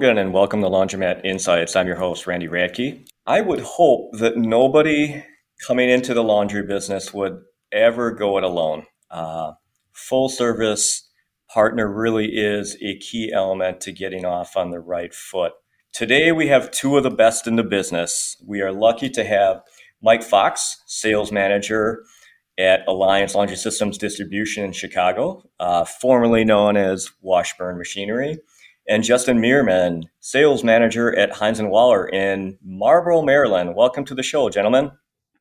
Again, and welcome to Laundromat Insights. I'm your host, Randy Radke. I would hope that nobody coming into the laundry business would ever go it alone. Uh, full service partner really is a key element to getting off on the right foot. Today, we have two of the best in the business. We are lucky to have Mike Fox, sales manager at Alliance Laundry Systems Distribution in Chicago, uh, formerly known as Washburn Machinery and Justin Meerman, sales manager at Heinz and Waller in Marlboro, Maryland. Welcome to the show, gentlemen.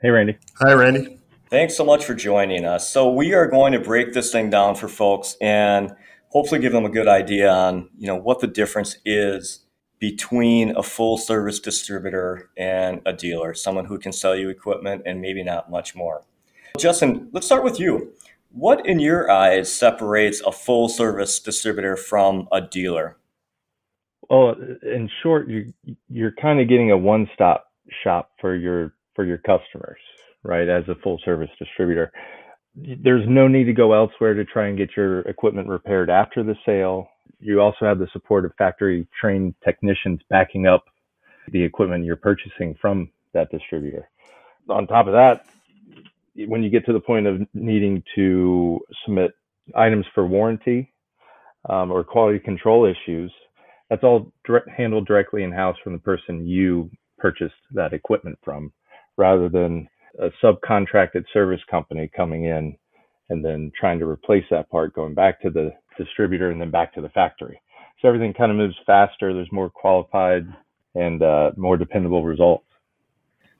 Hey, Randy. Hi, Randy. Thanks so much for joining us. So we are going to break this thing down for folks and hopefully give them a good idea on, you know, what the difference is between a full service distributor and a dealer, someone who can sell you equipment and maybe not much more. Justin, let's start with you. What in your eyes separates a full service distributor from a dealer? Well, in short, you you're kind of getting a one-stop shop for your for your customers, right? As a full service distributor, there's no need to go elsewhere to try and get your equipment repaired after the sale. You also have the support of factory trained technicians backing up the equipment you're purchasing from that distributor. On top of that, when you get to the point of needing to submit items for warranty um, or quality control issues, that's all direct, handled directly in house from the person you purchased that equipment from, rather than a subcontracted service company coming in and then trying to replace that part, going back to the distributor and then back to the factory. So everything kind of moves faster. There's more qualified and uh, more dependable results.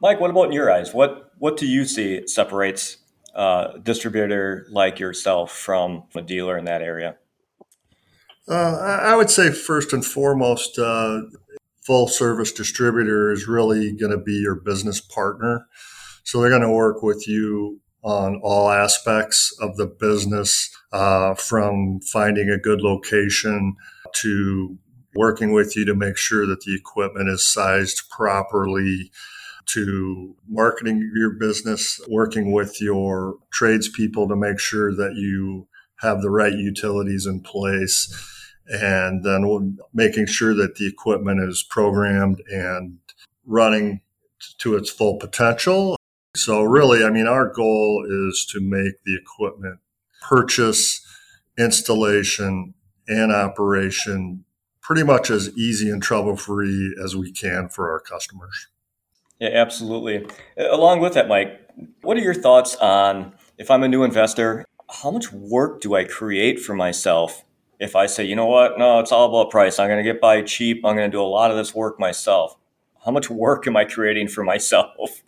Mike, what about in your eyes? What what do you see separates a distributor like yourself from a dealer in that area? Uh, I would say first and foremost, uh, full service distributor is really going to be your business partner. So they're going to work with you on all aspects of the business, uh, from finding a good location to working with you to make sure that the equipment is sized properly, to marketing your business, working with your tradespeople to make sure that you have the right utilities in place and then making sure that the equipment is programmed and running to its full potential. So really, I mean, our goal is to make the equipment purchase, installation, and operation pretty much as easy and trouble free as we can for our customers. Yeah, absolutely. Along with that, Mike, what are your thoughts on if I'm a new investor, how much work do I create for myself if I say, you know what, no, it's all about price. I'm going to get by cheap. I'm going to do a lot of this work myself. How much work am I creating for myself?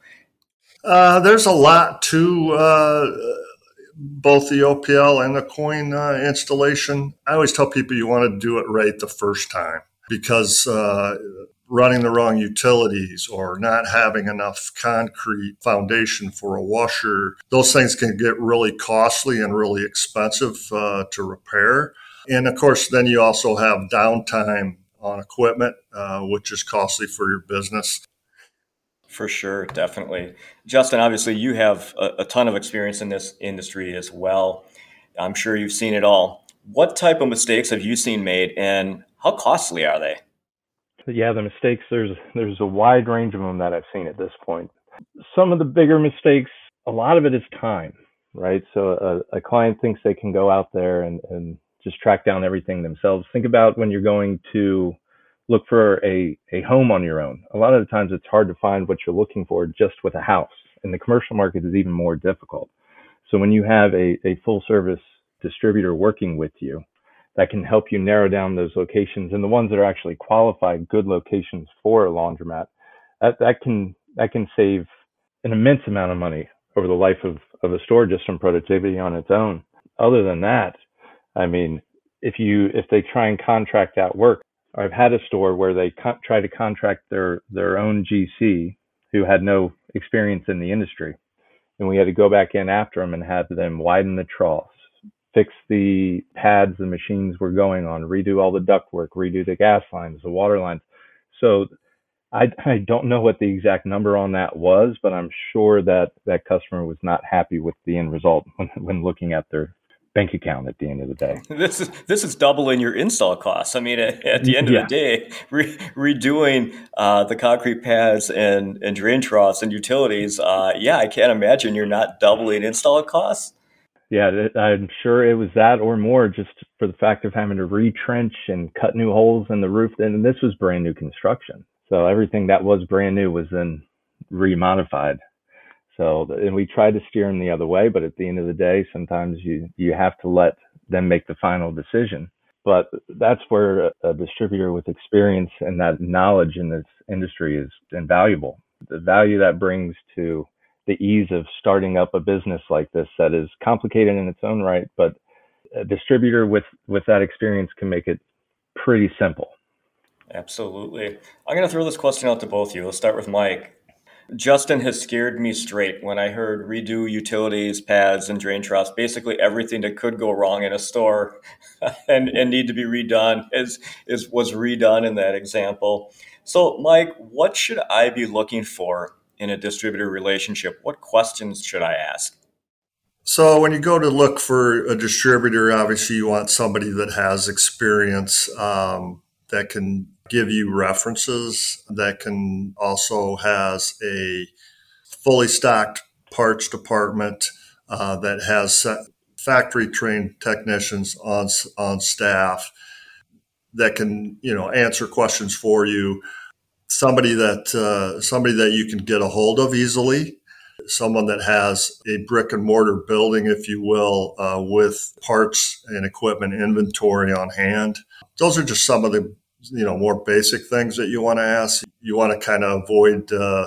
Uh, there's a lot to uh, both the OPL and the coin uh, installation. I always tell people you want to do it right the first time because uh, running the wrong utilities or not having enough concrete foundation for a washer, those things can get really costly and really expensive uh, to repair. And of course, then you also have downtime on equipment, uh, which is costly for your business. For sure, definitely. Justin, obviously, you have a, a ton of experience in this industry as well. I'm sure you've seen it all. What type of mistakes have you seen made, and how costly are they? Yeah, the mistakes there's there's a wide range of them that I've seen at this point. Some of the bigger mistakes, a lot of it is time, right? So a, a client thinks they can go out there and, and just track down everything themselves. Think about when you're going to look for a, a home on your own. A lot of the times it's hard to find what you're looking for just with a house. And the commercial market is even more difficult. So when you have a, a full service distributor working with you, that can help you narrow down those locations and the ones that are actually qualified good locations for a laundromat, that, that can that can save an immense amount of money over the life of, of a store just from productivity on its own. Other than that, I mean, if you if they try and contract out work, I've had a store where they co- try to contract their their own GC who had no experience in the industry, and we had to go back in after them and have them widen the troughs, fix the pads the machines were going on, redo all the duct work, redo the gas lines, the water lines. So I, I don't know what the exact number on that was, but I'm sure that that customer was not happy with the end result when, when looking at their bank account at the end of the day. This is this is doubling your install costs. I mean, at, at the end of yeah. the day, re- redoing uh, the concrete pads and, and drain troughs and utilities, uh, yeah, I can't imagine you're not doubling install costs. Yeah, I'm sure it was that or more, just for the fact of having to retrench and cut new holes in the roof. And this was brand new construction, so everything that was brand new was then remodified so, and we try to steer them the other way, but at the end of the day, sometimes you, you have to let them make the final decision. But that's where a, distributor with experience and that knowledge in this industry is invaluable. The value that brings to the ease of starting up a business like this that is complicated in its own right, but a distributor with, with that experience can make it pretty simple. Absolutely. I'm going to throw this question out to both of you. Let's start with Mike. Justin has scared me straight when I heard redo utilities, pads, and drain troughs. Basically, everything that could go wrong in a store and, and need to be redone is, is was redone in that example. So, Mike, what should I be looking for in a distributor relationship? What questions should I ask? So, when you go to look for a distributor, obviously you want somebody that has experience um, that can give you references that can also has a fully stocked parts department uh, that has factory trained technicians on on staff that can you know answer questions for you. Somebody that uh, somebody that you can get a hold of easily. Someone that has a brick and mortar building if you will uh, with parts and equipment inventory on hand. Those are just some of the you know more basic things that you want to ask. You want to kind of avoid uh,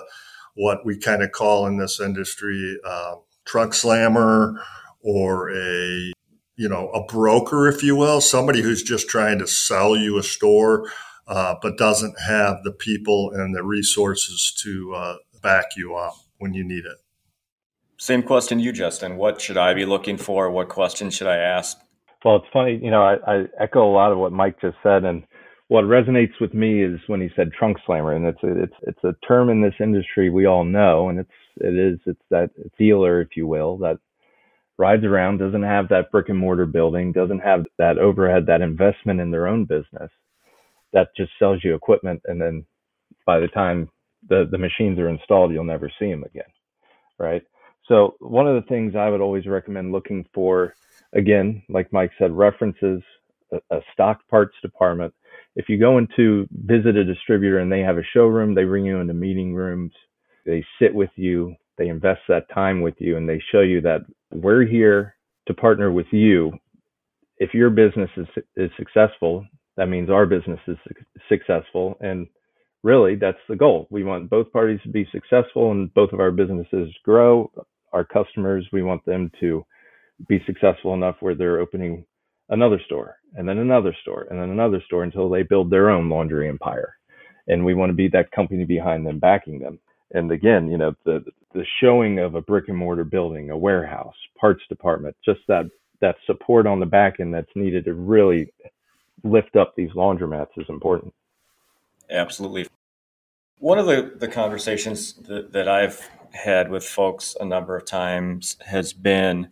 what we kind of call in this industry uh, trunk slammer or a you know a broker, if you will, somebody who's just trying to sell you a store. Uh, but doesn't have the people and the resources to uh, back you up when you need it. Same question you, Justin. What should I be looking for? What questions should I ask? Well, it's funny, you know, I, I, echo a lot of what Mike just said, and what resonates with me is when he said trunk slammer, and it's a, it's it's a term in this industry we all know, and it's it is it's that dealer, if you will, that rides around, doesn't have that brick and mortar building, doesn't have that overhead, that investment in their own business, that just sells you equipment, and then by the time the the machines are installed, you'll never see them again, right? So one of the things I would always recommend looking for, again, like Mike said, references, a, a stock parts department if you go into visit a distributor and they have a showroom, they bring you into meeting rooms, they sit with you, they invest that time with you, and they show you that we're here to partner with you. If your business is, is successful, that means our business is successful. And really, that's the goal. We want both parties to be successful and both of our businesses grow. Our customers, we want them to be successful enough where they're opening another store and then another store and then another store until they build their own laundry empire. And we want to be that company behind them, backing them. And again, you know, the the showing of a brick and mortar building, a warehouse, parts department, just that that support on the back end that's needed to really lift up these laundromats is important. Absolutely. One of the, the conversations that, that I've had with folks a number of times has been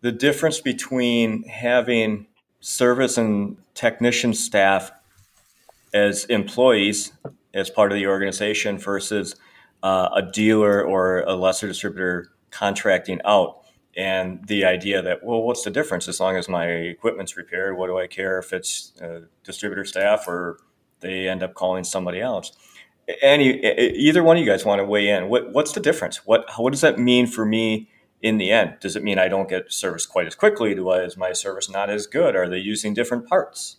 the difference between having service and technician staff as employees as part of the organization versus uh, a dealer or a lesser distributor contracting out. And the idea that well what's the difference? As long as my equipment's repaired what do i care if it's uh, distributor staff or they end up calling somebody else? Any either one of you guys want to weigh in. What, what's the difference? What what does that mean for me in the end, does it mean I don't get service quite as quickly? Do I, is my service not as good? Are they using different parts?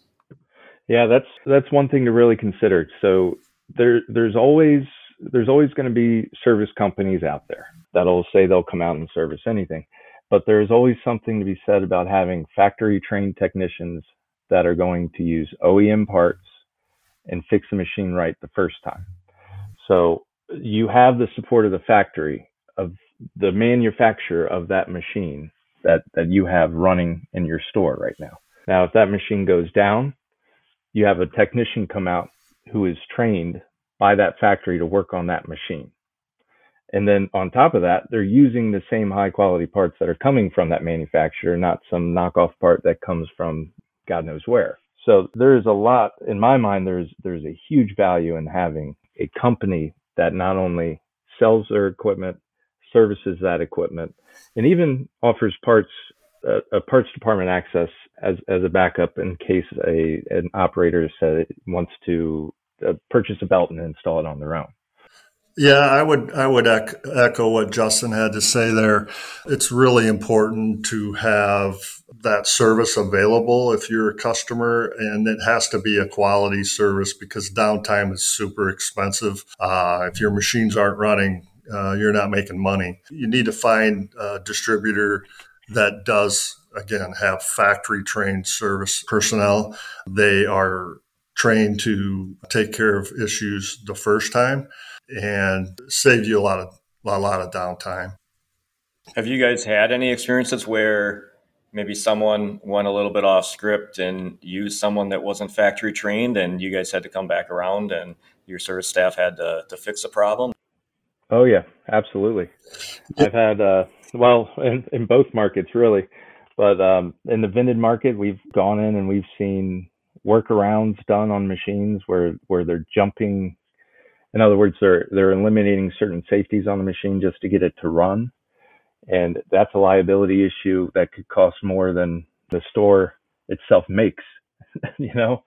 Yeah, that's that's one thing to really consider. So there there's always there's always going to be service companies out there that'll say they'll come out and service anything. But there's always something to be said about having factory trained technicians that are going to use OEM parts and fix the machine right the first time. So you have the support of the factory of the manufacturer of that machine that, that you have running in your store right now. Now, if that machine goes down, you have a technician come out who is trained by that factory to work on that machine. And then on top of that, they're using the same high quality parts that are coming from that manufacturer, not some knockoff part that comes from God knows where. So there's a lot in my mind. There's there's a huge value in having a company that not only sells their equipment, services that equipment, and even offers parts uh, a parts department access as as a backup in case a an operator said wants to uh, purchase a belt and install it on their own. Yeah, I would I would echo what Justin had to say there. It's really important to have that service available if you're a customer, and it has to be a quality service because downtime is super expensive. Uh, if your machines aren't running, uh, you're not making money. You need to find a distributor that does again have factory trained service personnel. They are trained to take care of issues the first time and save you a lot of a lot of downtime. Have you guys had any experiences where maybe someone went a little bit off script and used someone that wasn't factory trained and you guys had to come back around and your service staff had to, to fix the problem? Oh yeah, absolutely. I've had uh, well in, in both markets really, but um, in the vended market, we've gone in and we've seen workarounds done on machines where where they're jumping. In other words, they're they're eliminating certain safeties on the machine just to get it to run, and that's a liability issue that could cost more than the store itself makes. you know,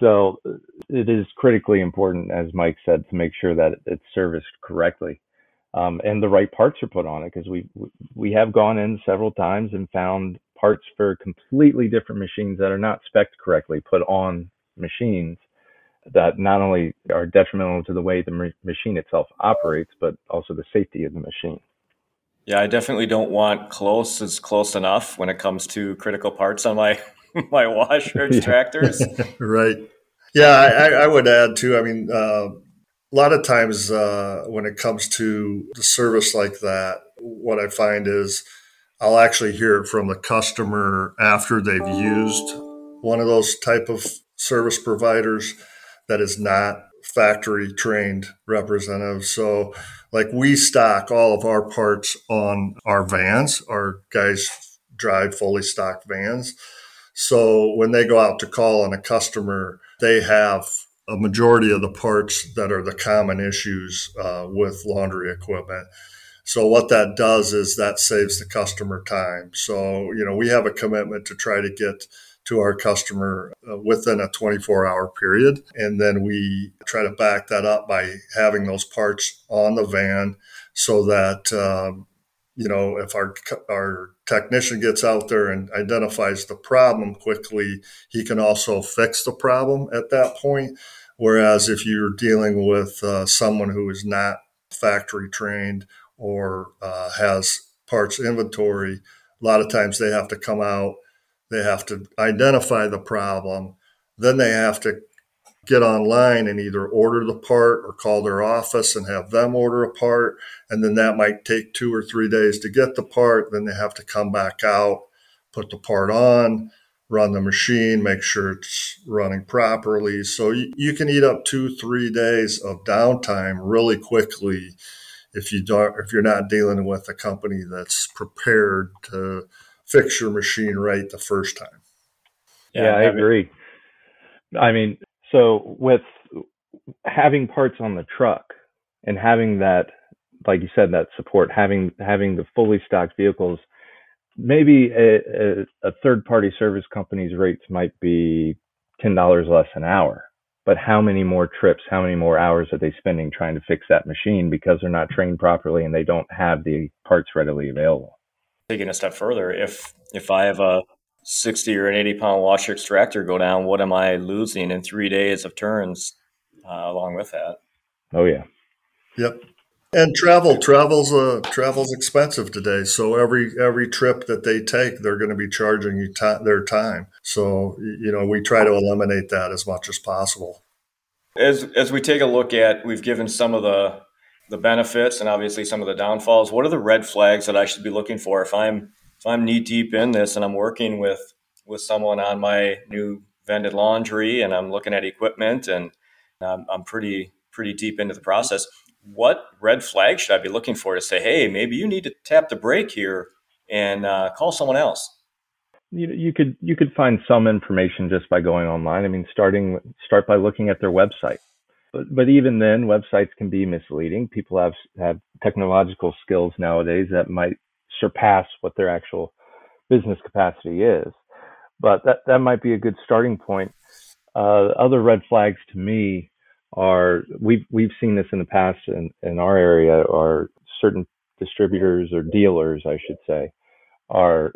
so it is critically important, as Mike said, to make sure that it's serviced correctly. Um, and the right parts are put on it because we we have gone in several times and found parts for completely different machines that are not spec correctly put on machines that not only are detrimental to the way the machine itself operates but also the safety of the machine. Yeah, I definitely don't want close as close enough when it comes to critical parts on my my washer extractors. right. Yeah, I, I, would add too. I mean, uh, a lot of times uh, when it comes to the service like that, what I find is I'll actually hear it from the customer after they've used one of those type of service providers that is not factory trained representative. So like we stock all of our parts on our vans. Our guys drive fully stocked vans. So when they go out to call on a customer, they have a majority of the parts that are the common issues uh, with laundry equipment. So what that does is that saves the customer time. So you know we have a commitment to try to get to our customer uh, within a 24 hour period, and then we try to back that up by having those parts on the van so that um, you know if our our technician gets out there and identifies the problem quickly, he can also fix the problem at that point. Whereas if you're dealing with uh, someone who is not factory trained or uh, has parts inventory, a lot of times they have to come out, they have to identify the problem, then they have to get online and either order the part or call their office and have them order a part. And then that might take two or three days to get the part. Then they have to come back out, put the part on, run the machine, make sure it's running properly. So you, you can eat up two, three days of downtime really quickly if you don't if you're not dealing with a company that's prepared to fix your machine right the first time. Yeah, yeah I agree. I mean, so with having parts on the truck and having that, like you said, that support, having having the fully stocked vehicles, maybe a, a, a third party service company's rates might be ten dollars less an hour. But how many more trips, how many more hours are they spending trying to fix that machine because they're not trained properly and they don't have the parts readily available? Taking a step further, if if I have a 60 or an 80 pound washer extractor go down, what am I losing in three days of turns uh, along with that? Oh, yeah. Yep. And travel, travel's uh, travel's expensive today. So every every trip that they take, they're going to be charging you t- their time. So you know, we try to eliminate that as much as possible. As as we take a look at, we've given some of the the benefits and obviously some of the downfalls. What are the red flags that I should be looking for if I'm if I'm knee deep in this and I'm working with with someone on my new vended laundry and I'm looking at equipment and I'm, I'm pretty pretty deep into the process. what red flag should I be looking for to say, hey, maybe you need to tap the brake here and uh, call someone else? You you could you could find some information just by going online. I mean, starting start by looking at their website. But, but even then, websites can be misleading. People have have technological skills nowadays that might surpass what their actual business capacity is. But that that might be a good starting point. Uh, other red flags to me are we've we've seen this in the past in, in our area are certain distributors or dealers I should say are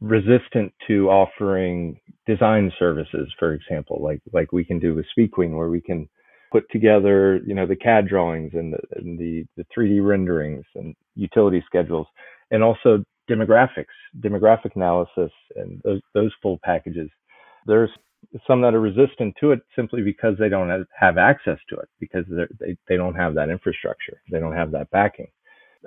resistant to offering design services for example like like we can do with SpeedQueen where we can put together you know the CAD drawings and the, and the the 3D renderings and utility schedules and also demographics demographic analysis and those those full packages. There's some that are resistant to it simply because they don't have access to it because they they don't have that infrastructure they don't have that backing.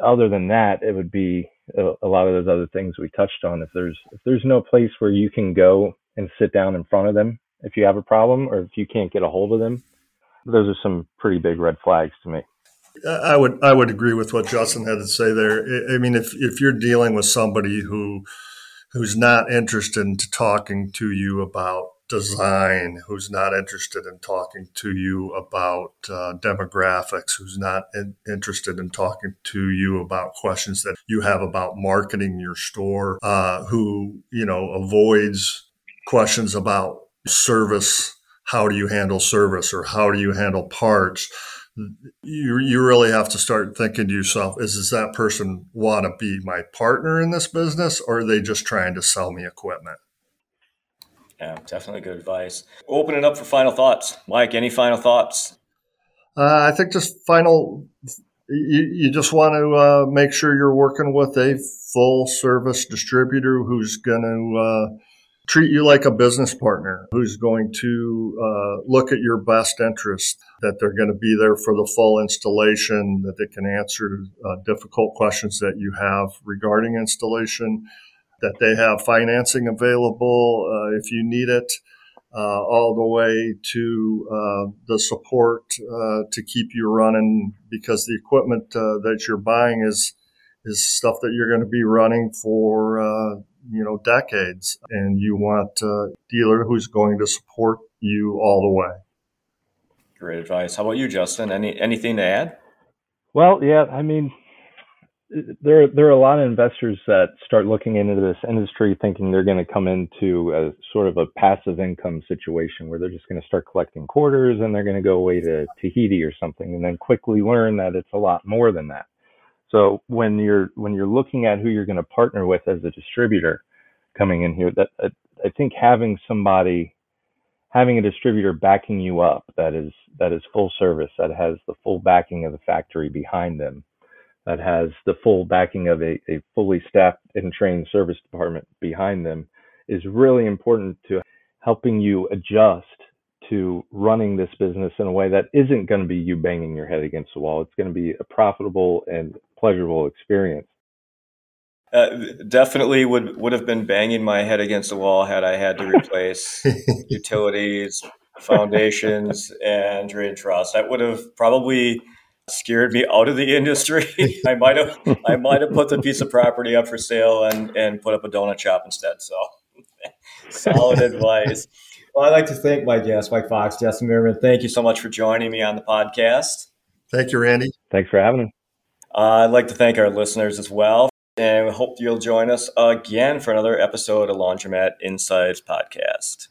Other than that it would be a, lot of those other things we touched on. If there's if there's no place where you can go and sit down in front of them if you have a problem or if you can't get a hold of them those are some pretty big red flags to me I would I would agree with what Justin had to say there. I mean, if if you're dealing with somebody who who's not interested in talking to you about design who's not interested in talking to you about uh, demographics, who's not in, interested in talking to you about questions that you have about marketing your store, uh, who, you know, avoids questions about service. How do you handle service or how do you handle parts? You, you really have to start thinking to yourself, is does that person want to be my partner in this business or are they just trying to sell me equipment? Yeah, definitely good advice. Open it up for final thoughts. Mike, any final thoughts? Uh, I think just final, you, you just want to uh, make sure you're working with a full service distributor who's going to uh, treat you like a business partner, who's going to uh, look at your best interest, that they're going to be there for the full installation, that they can answer uh, difficult questions that you have regarding installation that they have financing available uh, if you need it, uh, all the way to uh, the support uh, to keep you running because the equipment that you're buying is is stuff that you're going to be running for uh, you know decades, and you want a dealer who's going to support you all the way. Great advice. How about you, Justin? Any anything to add? Well, yeah, I mean, there there are a lot of investors that start looking into this industry thinking they're going to come into a sort of a passive income situation where they're just going to start collecting quarters and they're going to go away to Tahiti or something and then quickly learn that it's a lot more than that. So when you're when you're looking at who you're going to partner with as a distributor coming in here that I think having somebody having a distributor backing you up that is that is full service that has the full backing of the factory behind them that has the full backing of a, a fully staffed and trained service department behind them is really important to helping you adjust to running this business in a way that isn't going to be you banging your head against the wall. It's going to be a profitable and pleasurable experience. Uh, definitely would would have been banging my head against the wall had I had to replace utilities, foundations, and drain troughs. That would have probably scared me out of the industry. I might have I might have put the piece of property up for sale and and put up a donut shop instead. So solid advice. Well, I'd like to thank my guest, Mike Fox, Justin Merriman. Thank you so much for joining me on the podcast. Thank you, Randy. Thanks for having me. Uh, I'd like to thank our listeners as well. And we hope you'll join us again for another episode of Laundromat Insights Podcast.